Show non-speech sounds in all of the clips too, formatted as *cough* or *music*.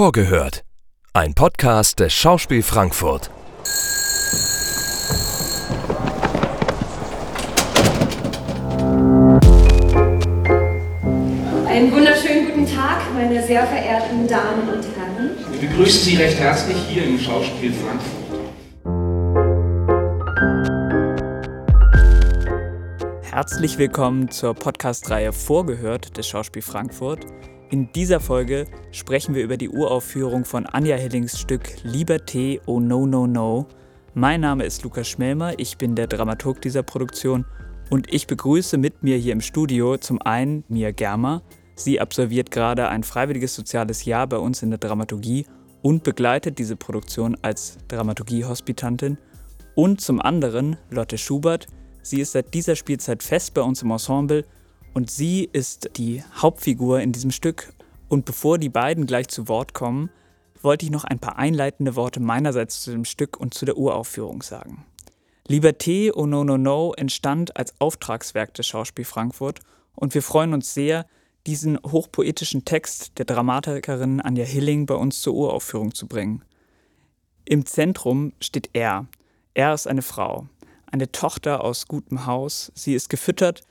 Vorgehört. Ein Podcast des Schauspiel Frankfurt. Einen wunderschönen guten Tag, meine sehr verehrten Damen und Herren. Wir begrüßen Sie recht herzlich hier im Schauspiel Frankfurt. Herzlich willkommen zur Podcast-Reihe Vorgehört des Schauspiel Frankfurt. In dieser Folge sprechen wir über die Uraufführung von Anja Hillings Stück Liberté, Oh No No No. Mein Name ist Lukas Schmelmer, ich bin der Dramaturg dieser Produktion und ich begrüße mit mir hier im Studio zum einen Mia Germer. Sie absolviert gerade ein freiwilliges soziales Jahr bei uns in der Dramaturgie und begleitet diese Produktion als Dramaturgie-Hospitantin. Und zum anderen Lotte Schubert. Sie ist seit dieser Spielzeit fest bei uns im Ensemble und sie ist die Hauptfigur in diesem Stück. Und bevor die beiden gleich zu Wort kommen, wollte ich noch ein paar einleitende Worte meinerseits zu dem Stück und zu der Uraufführung sagen. Liberté Oh No No No entstand als Auftragswerk des Schauspiel Frankfurt und wir freuen uns sehr, diesen hochpoetischen Text der Dramatikerin Anja Hilling bei uns zur Uraufführung zu bringen. Im Zentrum steht er. Er ist eine Frau, eine Tochter aus gutem Haus. Sie ist gefüttert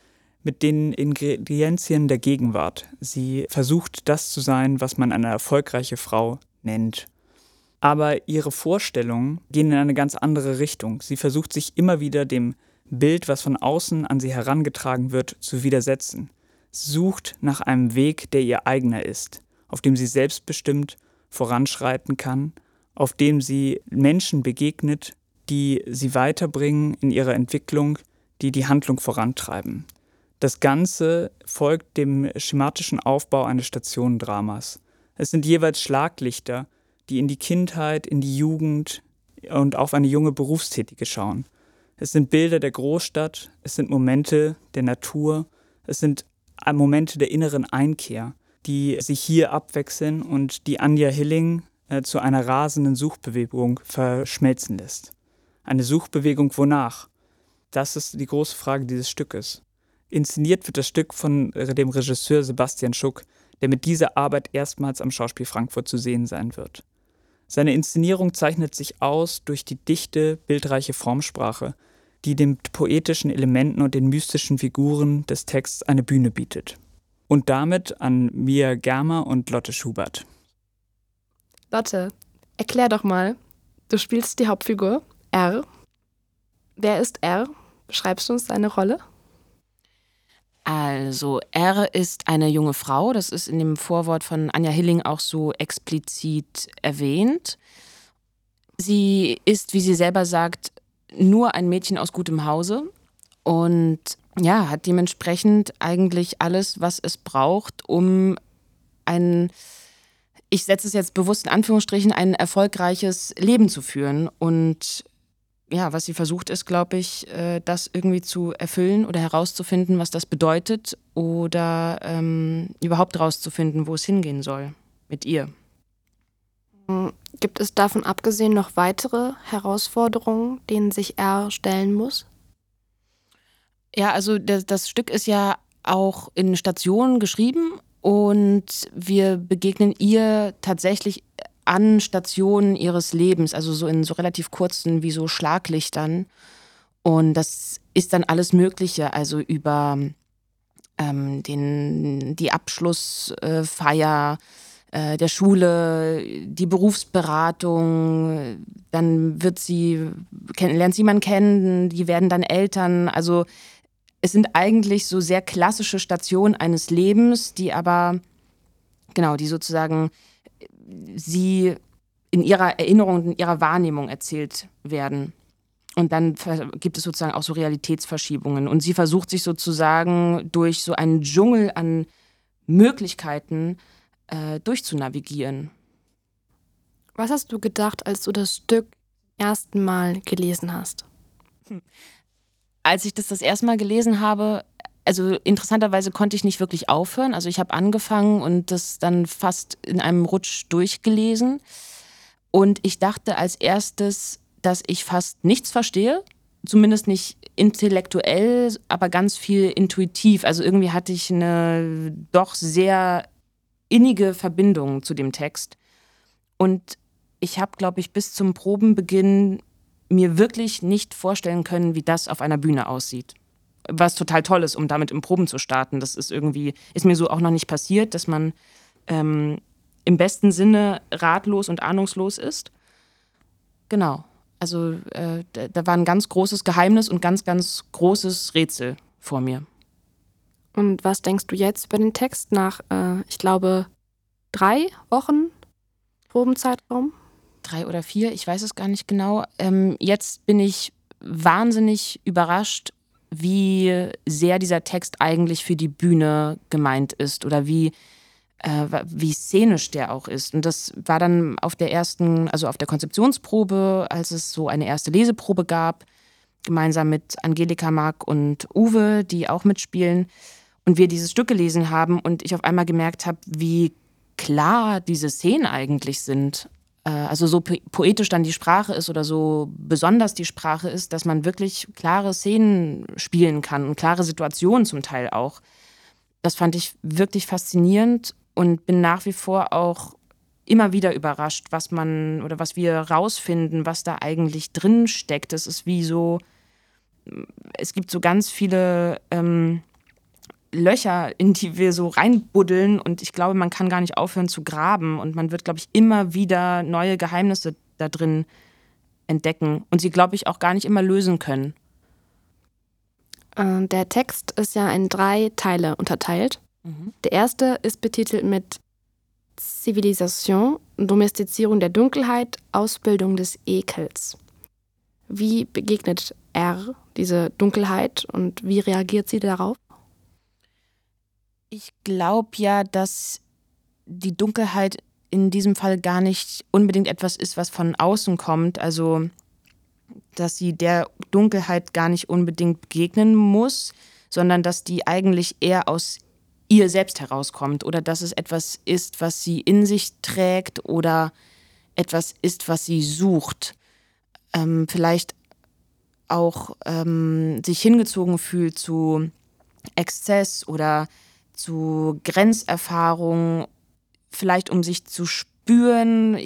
mit den Ingredienzien der Gegenwart. Sie versucht das zu sein, was man eine erfolgreiche Frau nennt. Aber ihre Vorstellungen gehen in eine ganz andere Richtung. Sie versucht sich immer wieder dem Bild, was von außen an sie herangetragen wird, zu widersetzen. Sie sucht nach einem Weg, der ihr eigener ist, auf dem sie selbstbestimmt voranschreiten kann, auf dem sie Menschen begegnet, die sie weiterbringen in ihrer Entwicklung, die die Handlung vorantreiben. Das Ganze folgt dem schematischen Aufbau eines Stationendramas. Es sind jeweils Schlaglichter, die in die Kindheit, in die Jugend und auf eine junge Berufstätige schauen. Es sind Bilder der Großstadt, es sind Momente der Natur, es sind Momente der inneren Einkehr, die sich hier abwechseln und die Anja Hilling äh, zu einer rasenden Suchbewegung verschmelzen lässt. Eine Suchbewegung wonach? Das ist die große Frage dieses Stückes. Inszeniert wird das Stück von dem Regisseur Sebastian Schuck, der mit dieser Arbeit erstmals am Schauspiel Frankfurt zu sehen sein wird. Seine Inszenierung zeichnet sich aus durch die dichte, bildreiche Formsprache, die den poetischen Elementen und den mystischen Figuren des Texts eine Bühne bietet. Und damit an Mia Germer und Lotte Schubert. Lotte, erklär doch mal, du spielst die Hauptfigur, R. Wer ist R? Beschreibst du uns deine Rolle? Also, R ist eine junge Frau, das ist in dem Vorwort von Anja Hilling auch so explizit erwähnt. Sie ist, wie sie selber sagt, nur ein Mädchen aus gutem Hause und ja, hat dementsprechend eigentlich alles, was es braucht, um ein, ich setze es jetzt bewusst in Anführungsstrichen, ein erfolgreiches Leben zu führen. Und ja, was sie versucht ist, glaube ich, äh, das irgendwie zu erfüllen oder herauszufinden, was das bedeutet oder ähm, überhaupt herauszufinden, wo es hingehen soll mit ihr. Hm, gibt es davon abgesehen noch weitere Herausforderungen, denen sich er stellen muss? Ja, also das, das Stück ist ja auch in Stationen geschrieben und wir begegnen ihr tatsächlich an Stationen ihres Lebens, also so in so relativ kurzen wie so Schlaglichtern. Und das ist dann alles Mögliche, also über ähm, den, die Abschlussfeier äh, der Schule, die Berufsberatung, dann wird sie, lernt sie jemanden kennen, die werden dann Eltern. Also es sind eigentlich so sehr klassische Stationen eines Lebens, die aber, genau, die sozusagen sie in ihrer Erinnerung, in ihrer Wahrnehmung erzählt werden. Und dann gibt es sozusagen auch so Realitätsverschiebungen. Und sie versucht sich sozusagen durch so einen Dschungel an Möglichkeiten äh, durchzunavigieren. Was hast du gedacht, als du das Stück ersten Mal gelesen hast? Hm. Als ich das das erste Mal gelesen habe, also interessanterweise konnte ich nicht wirklich aufhören. Also ich habe angefangen und das dann fast in einem Rutsch durchgelesen. Und ich dachte als erstes, dass ich fast nichts verstehe. Zumindest nicht intellektuell, aber ganz viel intuitiv. Also irgendwie hatte ich eine doch sehr innige Verbindung zu dem Text. Und ich habe, glaube ich, bis zum Probenbeginn mir wirklich nicht vorstellen können, wie das auf einer Bühne aussieht. Was total toll ist, um damit im Proben zu starten. Das ist irgendwie, ist mir so auch noch nicht passiert, dass man ähm, im besten Sinne ratlos und ahnungslos ist. Genau. Also äh, da war ein ganz großes Geheimnis und ganz, ganz großes Rätsel vor mir. Und was denkst du jetzt über den Text nach, äh, ich glaube, drei Wochen Probenzeitraum? Drei oder vier, ich weiß es gar nicht genau. Ähm, jetzt bin ich wahnsinnig überrascht, wie sehr dieser Text eigentlich für die Bühne gemeint ist oder wie, äh, wie szenisch der auch ist. Und das war dann auf der ersten, also auf der Konzeptionsprobe, als es so eine erste Leseprobe gab, gemeinsam mit Angelika, Mark und Uwe, die auch mitspielen. Und wir dieses Stück gelesen haben und ich auf einmal gemerkt habe, wie klar diese Szenen eigentlich sind. Äh, also so poetisch dann die Sprache ist oder so besonders die Sprache ist, dass man wirklich klare Szenen spielen kann und klare Situationen zum Teil auch. Das fand ich wirklich faszinierend und bin nach wie vor auch immer wieder überrascht, was man oder was wir rausfinden, was da eigentlich drin steckt. Es ist wie so, es gibt so ganz viele ähm, Löcher, in die wir so reinbuddeln und ich glaube, man kann gar nicht aufhören zu graben und man wird, glaube ich, immer wieder neue Geheimnisse da drin entdecken und sie, glaube ich, auch gar nicht immer lösen können. Äh, der Text ist ja in drei Teile unterteilt. Mhm. Der erste ist betitelt mit Zivilisation, Domestizierung der Dunkelheit, Ausbildung des Ekels. Wie begegnet R diese Dunkelheit und wie reagiert sie darauf? Ich glaube ja, dass die Dunkelheit in diesem Fall gar nicht unbedingt etwas ist, was von außen kommt. Also, dass sie der Dunkelheit gar nicht unbedingt begegnen muss, sondern dass die eigentlich eher aus ihr selbst herauskommt oder dass es etwas ist, was sie in sich trägt oder etwas ist, was sie sucht. Ähm, vielleicht auch ähm, sich hingezogen fühlt zu Exzess oder zu Grenzerfahrungen, vielleicht um sich zu spüren.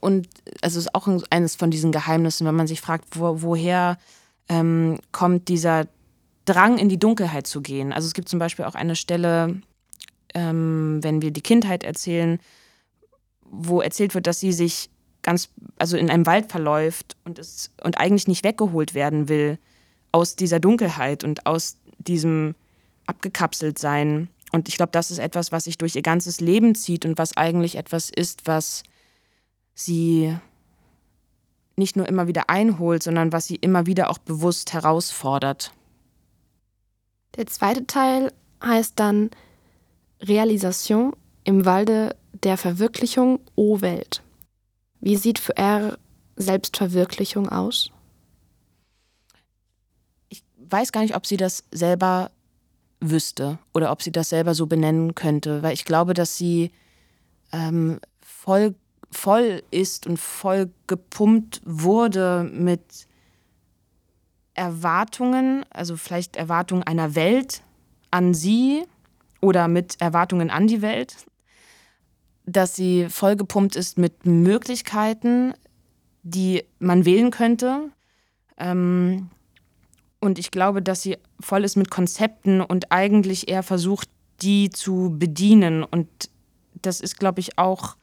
Und also es ist auch eines von diesen Geheimnissen, wenn man sich fragt, wo, woher ähm, kommt dieser Drang in die Dunkelheit zu gehen. Also es gibt zum Beispiel auch eine Stelle, ähm, wenn wir die Kindheit erzählen, wo erzählt wird, dass sie sich ganz, also in einem Wald verläuft und, es, und eigentlich nicht weggeholt werden will aus dieser Dunkelheit und aus diesem abgekapselt sein. Und ich glaube, das ist etwas, was sich durch ihr ganzes Leben zieht und was eigentlich etwas ist, was sie nicht nur immer wieder einholt, sondern was sie immer wieder auch bewusst herausfordert. Der zweite Teil heißt dann Realisation im Walde der Verwirklichung, O Welt. Wie sieht für R Selbstverwirklichung aus? Ich weiß gar nicht, ob sie das selber wüsste oder ob sie das selber so benennen könnte, weil ich glaube, dass sie ähm, voll, voll ist und voll gepumpt wurde mit Erwartungen, also vielleicht Erwartungen einer Welt an sie oder mit Erwartungen an die Welt, dass sie voll gepumpt ist mit Möglichkeiten, die man wählen könnte. Ähm, und ich glaube, dass sie voll ist mit Konzepten und eigentlich eher versucht, die zu bedienen. Und das ist, glaube ich, auch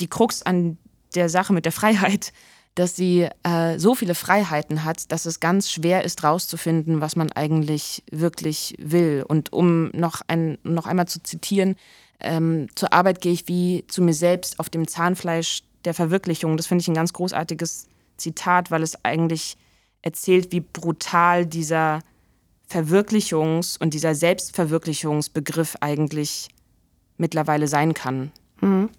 die Krux an der Sache mit der Freiheit, *laughs* dass sie äh, so viele Freiheiten hat, dass es ganz schwer ist, rauszufinden, was man eigentlich wirklich will. Und um noch, ein, noch einmal zu zitieren, ähm, zur Arbeit gehe ich wie zu mir selbst auf dem Zahnfleisch der Verwirklichung. Das finde ich ein ganz großartiges Zitat, weil es eigentlich erzählt, wie brutal dieser Verwirklichungs- und dieser Selbstverwirklichungsbegriff eigentlich mittlerweile sein kann. Mhm.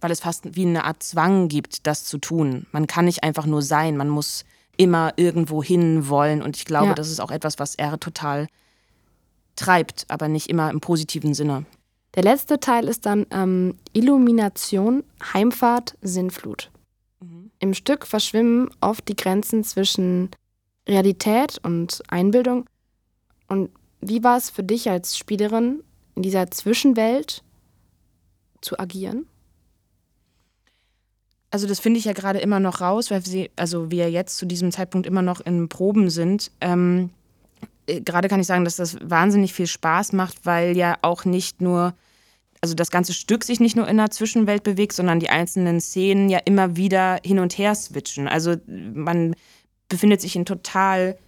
Weil es fast wie eine Art Zwang gibt, das zu tun. Man kann nicht einfach nur sein, man muss immer irgendwo hin wollen. Und ich glaube, ja. das ist auch etwas, was er total treibt, aber nicht immer im positiven Sinne. Der letzte Teil ist dann ähm, Illumination, Heimfahrt, Sinnflut. Im Stück verschwimmen oft die Grenzen zwischen Realität und Einbildung. Und wie war es für dich als Spielerin, in dieser Zwischenwelt zu agieren? Also das finde ich ja gerade immer noch raus, weil sie, also wir jetzt zu diesem Zeitpunkt immer noch in Proben sind. Ähm, äh, gerade kann ich sagen, dass das wahnsinnig viel Spaß macht, weil ja auch nicht nur, also das ganze Stück sich nicht nur in der Zwischenwelt bewegt, sondern die einzelnen Szenen ja immer wieder hin und her switchen. Also man befindet sich in total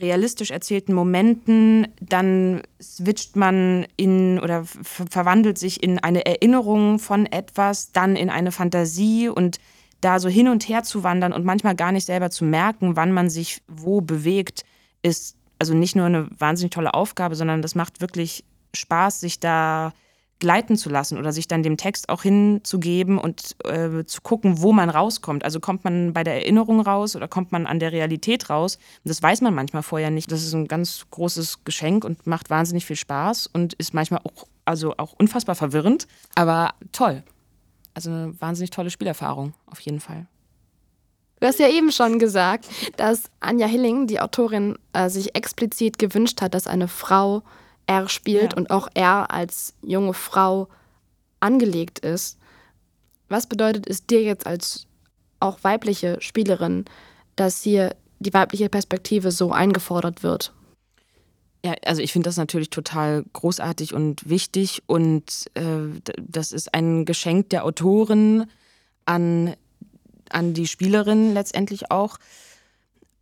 realistisch erzählten Momenten, dann switcht man in oder verwandelt sich in eine Erinnerung von etwas, dann in eine Fantasie und da so hin und her zu wandern und manchmal gar nicht selber zu merken, wann man sich wo bewegt, ist also nicht nur eine wahnsinnig tolle Aufgabe, sondern das macht wirklich Spaß, sich da gleiten zu lassen oder sich dann dem Text auch hinzugeben und äh, zu gucken, wo man rauskommt. Also kommt man bei der Erinnerung raus oder kommt man an der Realität raus? Und das weiß man manchmal vorher nicht. Das ist ein ganz großes Geschenk und macht wahnsinnig viel Spaß und ist manchmal auch, also auch unfassbar verwirrend, aber toll. Also eine wahnsinnig tolle Spielerfahrung, auf jeden Fall. Du hast ja eben schon gesagt, dass Anja Hilling, die Autorin, äh, sich explizit gewünscht hat, dass eine Frau R spielt ja. und auch R als junge Frau angelegt ist. Was bedeutet es dir jetzt als auch weibliche Spielerin, dass hier die weibliche Perspektive so eingefordert wird? Ja, also ich finde das natürlich total großartig und wichtig und äh, das ist ein Geschenk der Autorin an an die Spielerin letztendlich auch,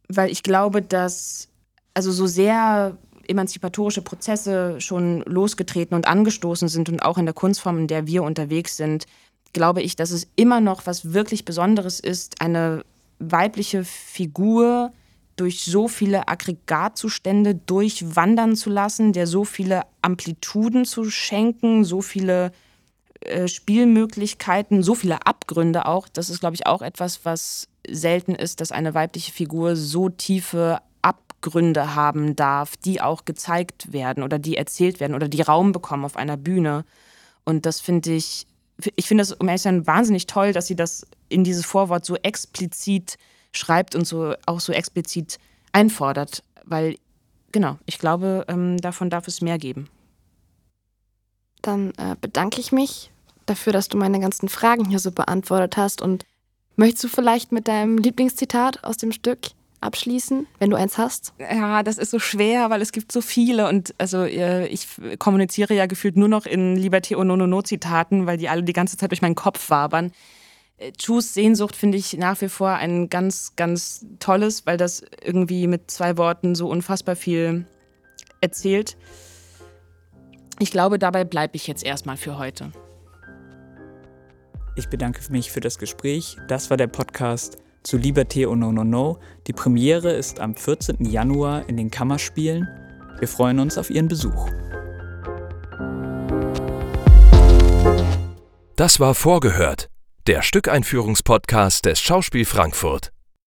weil ich glaube, dass also so sehr emanzipatorische Prozesse schon losgetreten und angestoßen sind und auch in der Kunstform, in der wir unterwegs sind, glaube ich, dass es immer noch was wirklich Besonderes ist, eine weibliche Figur durch so viele Aggregatzustände durchwandern zu lassen, der so viele Amplituden zu schenken, so viele äh, Spielmöglichkeiten, so viele Abgründe auch. Das ist, glaube ich, auch etwas, was selten ist, dass eine weibliche Figur so tiefe Abgründe haben darf, die auch gezeigt werden oder die erzählt werden oder die Raum bekommen auf einer Bühne. Und das finde ich, ich finde das, um ehrlich zu sein, wahnsinnig toll, dass sie das in dieses Vorwort so explizit schreibt und so auch so explizit einfordert, weil genau, ich glaube, ähm, davon darf es mehr geben. Dann äh, bedanke ich mich dafür, dass du meine ganzen Fragen hier so beantwortet hast. Und möchtest du vielleicht mit deinem Lieblingszitat aus dem Stück abschließen, wenn du eins hast? Ja, das ist so schwer, weil es gibt so viele und also ich kommuniziere ja gefühlt nur noch in Liberté und No Zitaten, weil die alle die ganze Zeit durch meinen Kopf wabern. Äh, Chus Sehnsucht finde ich nach wie vor ein ganz, ganz tolles, weil das irgendwie mit zwei Worten so unfassbar viel erzählt. Ich glaube, dabei bleibe ich jetzt erstmal für heute. Ich bedanke mich für das Gespräch. Das war der Podcast zu Liberté und No No No. Die Premiere ist am 14. Januar in den Kammerspielen. Wir freuen uns auf Ihren Besuch. Das war Vorgehört, der Stückeinführungspodcast des Schauspiel Frankfurt.